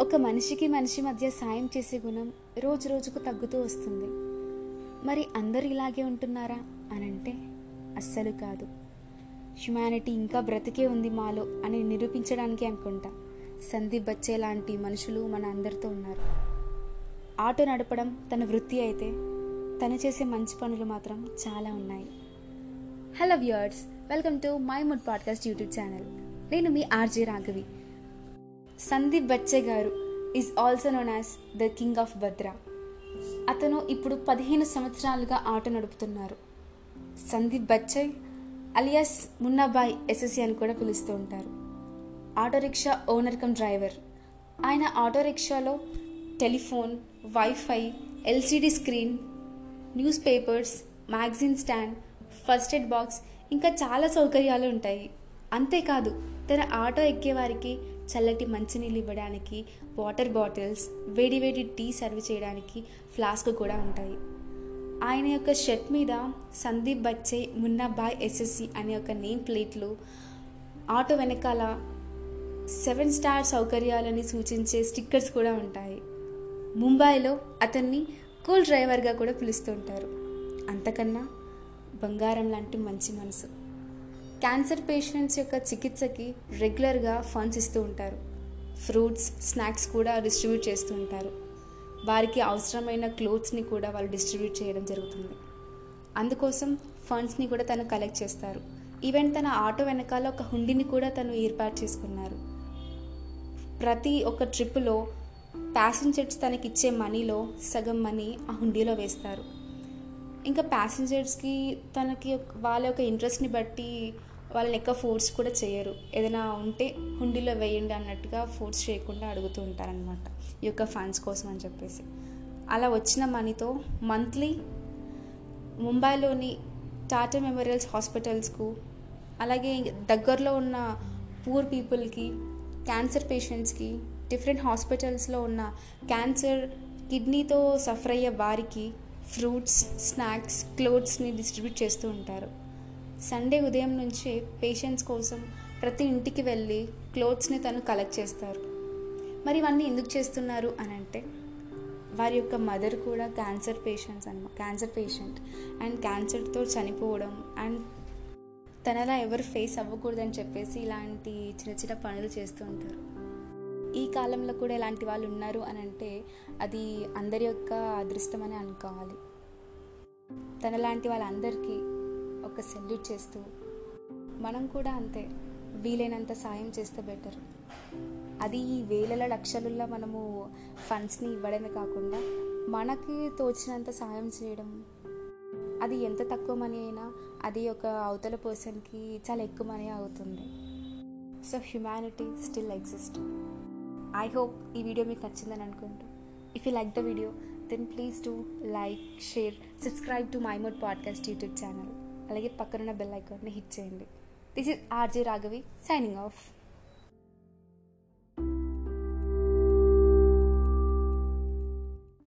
ఒక మనిషికి మనిషి మధ్య సాయం చేసే గుణం రోజు రోజుకు తగ్గుతూ వస్తుంది. మరి అందరు ఇలాగే ఉంటున్నారా? అనంటే అస్సలు కాదు. హ్యుమానిటీ ఇంకా బ్రతికే ఉంది మాలో అని నిరూపించడానికి అనుకుంటా. సందీప్ బచ్చే లాంటి మనుషులు మన అందరితో ఉన్నారు. ఆటో నడపడం తన వృత్తి అయితే తను చేసే మంచి పనులు మాత్రం చాలా ఉన్నాయి. Hello viewers welcome to my mood podcast YouTube channel. నేను మీ ఆర్జే రాఘవి. సందీప్ బచ్చే గారు is also known as the king of Bhadra. అతను ఇప్పుడు పదిహేను సంవత్సరాలుగా ఆట నడుపుతున్నారు. సందీప్ బచ్చయ్ అలియాస్ మున్నాబాయ్ ఎస్ఎస్సి అని కూడా పిలుస్తూ ఉంటారు. Auto rickshaw owner cum driver ఆయన ఆటో రిక్షాలో telephone wifi LCD screen news papers magazine stand first aid box ఇంకా చాలా సౌకర్యాలు ఉంటాయి. అంతేకాదు తన ఆటో ఎక్కేవారికి చల్లటి మంచినీళ్ళు ఇవ్వడానికి వాటర్ బాటిల్స్ వేడి వేడి టీ సర్వ్ చేయడానికి ఫ్లాస్క్ కూడా ఉంటాయి. ఆయన యొక్క షర్ట్ మీద సందీప్ బచ్చే మున్నాబాయ్ ఎస్ఎస్సి అనే ఒక నేమ్ ప్లేట్లు ఆటో వెనకాల సెవెన్ స్టార్ సౌకర్యాలని సూచించే స్టిక్కర్స్ కూడా ఉంటాయి. ముంబైలో అతన్ని కూల్ డ్రైవర్గా కూడా పిలుస్తుంటారు. అంతకన్నా బంగారం లాంటి మంచి మనసు. క్యాన్సర్ పేషెంట్స్ యొక్క చికిత్సకి రెగ్యులర్గా ఫండ్స్ ఇస్తూ ఉంటారు. ఫ్రూట్స్ స్నాక్స్ కూడా డిస్ట్రిబ్యూట్ చేస్తూ ఉంటారు. వారికి అవసరమైన క్లోత్స్ని కూడా వాళ్ళు డిస్ట్రిబ్యూట్ చేయడం జరుగుతుంది. అందుకోసం ఫండ్స్ని కూడా తను కలెక్ట్ చేస్తారు. ఈవెన్ తన ఆటో వెనకాల ఒక హుండీని కూడా తను ఏర్పాటు చేసుకున్నారు. ప్రతి ఒక్క ట్రిప్లో ప్యాసింజర్స్ తనకి ఇచ్చే మనీలో సగం మనీ ఆ హుండీలో వేస్తారు. ఇంకా ప్యాసింజర్స్కి తనకి వాళ్ళ యొక్క ఇంట్రెస్ట్ని బట్టి వాళ్ళని ఎక్కువ ఫోర్స్ కూడా చేయరు. ఏదైనా ఉంటే హుండీలో వేయండి అన్నట్టుగా ఫోర్స్ చేయకుండా అడుగుతూ ఉంటారనమాట ఈ యొక్క ఫండ్స్ కోసం అని చెప్పేసి. అలా వచ్చిన మనీతో మంత్లీ ముంబైలోని టాటా మెమోరియల్స్ హాస్పిటల్స్కు అలాగే దగ్గరలో ఉన్న పూర్ పీపుల్కి క్యాన్సర్ పేషెంట్స్కి డిఫరెంట్ హాస్పిటల్స్లో ఉన్న క్యాన్సర్ కిడ్నీతో సఫర్ అయ్యే వారికి ఫ్రూట్స్ స్నాక్స్ క్లోత్స్ని డిస్ట్రిబ్యూట్ చేస్తూ ఉంటారు. సండే ఉదయం నుంచే పేషెంట్స్ కోసం ప్రతి ఇంటికి వెళ్ళి క్లోత్స్ని తను కలెక్ట్ చేస్తారు. మరి ఇవన్నీ ఎందుకు చేస్తున్నారు అని అంటే వారి యొక్క మదర్ కూడా క్యాన్సర్ పేషెంట్స్ అనమాట క్యాన్సర్ పేషెంట్. అండ్ క్యాన్సర్తో చనిపోవడం అండ్ తనలా ఎవరు ఫేస్ అవ్వకూడదని చెప్పేసి ఇలాంటి చిన్న చిన్న పనులు చేస్తూ ఉంటారు. ఈ కాలంలో కూడా ఇలాంటి వాళ్ళు ఉన్నారు అని అంటే అది అందరి యొక్క అదృష్టం అని అనుకోవాలి. తనలాంటి వాళ్ళందరికీ ఒక సెల్యూట్ చేస్తూ మనం కూడా అంతే వీలైనంత సాయం చేస్తే బెటర్. అది ఈ వేల లక్షలలో మనము ఫండ్స్ని ఇవ్వడమే కాకుండా మనకి తోచినంత సాయం చేయడం. అది ఎంత తక్కువ మనీ అయినా అది ఒక అవతల పర్సన్కి చాలా ఎక్కువ మనీ అవుతుంది. So humanity still exist. I hope ఈ వీడియో మీకు నచ్చిందని అనుకుంటూ. If you like the video then please to like share subscribe to my mood podcast YouTube channel అలాగే పక్కనున్న బెల్ ఐకాన్ని హిట్ చేయండి. This is RJ Raghavi signing off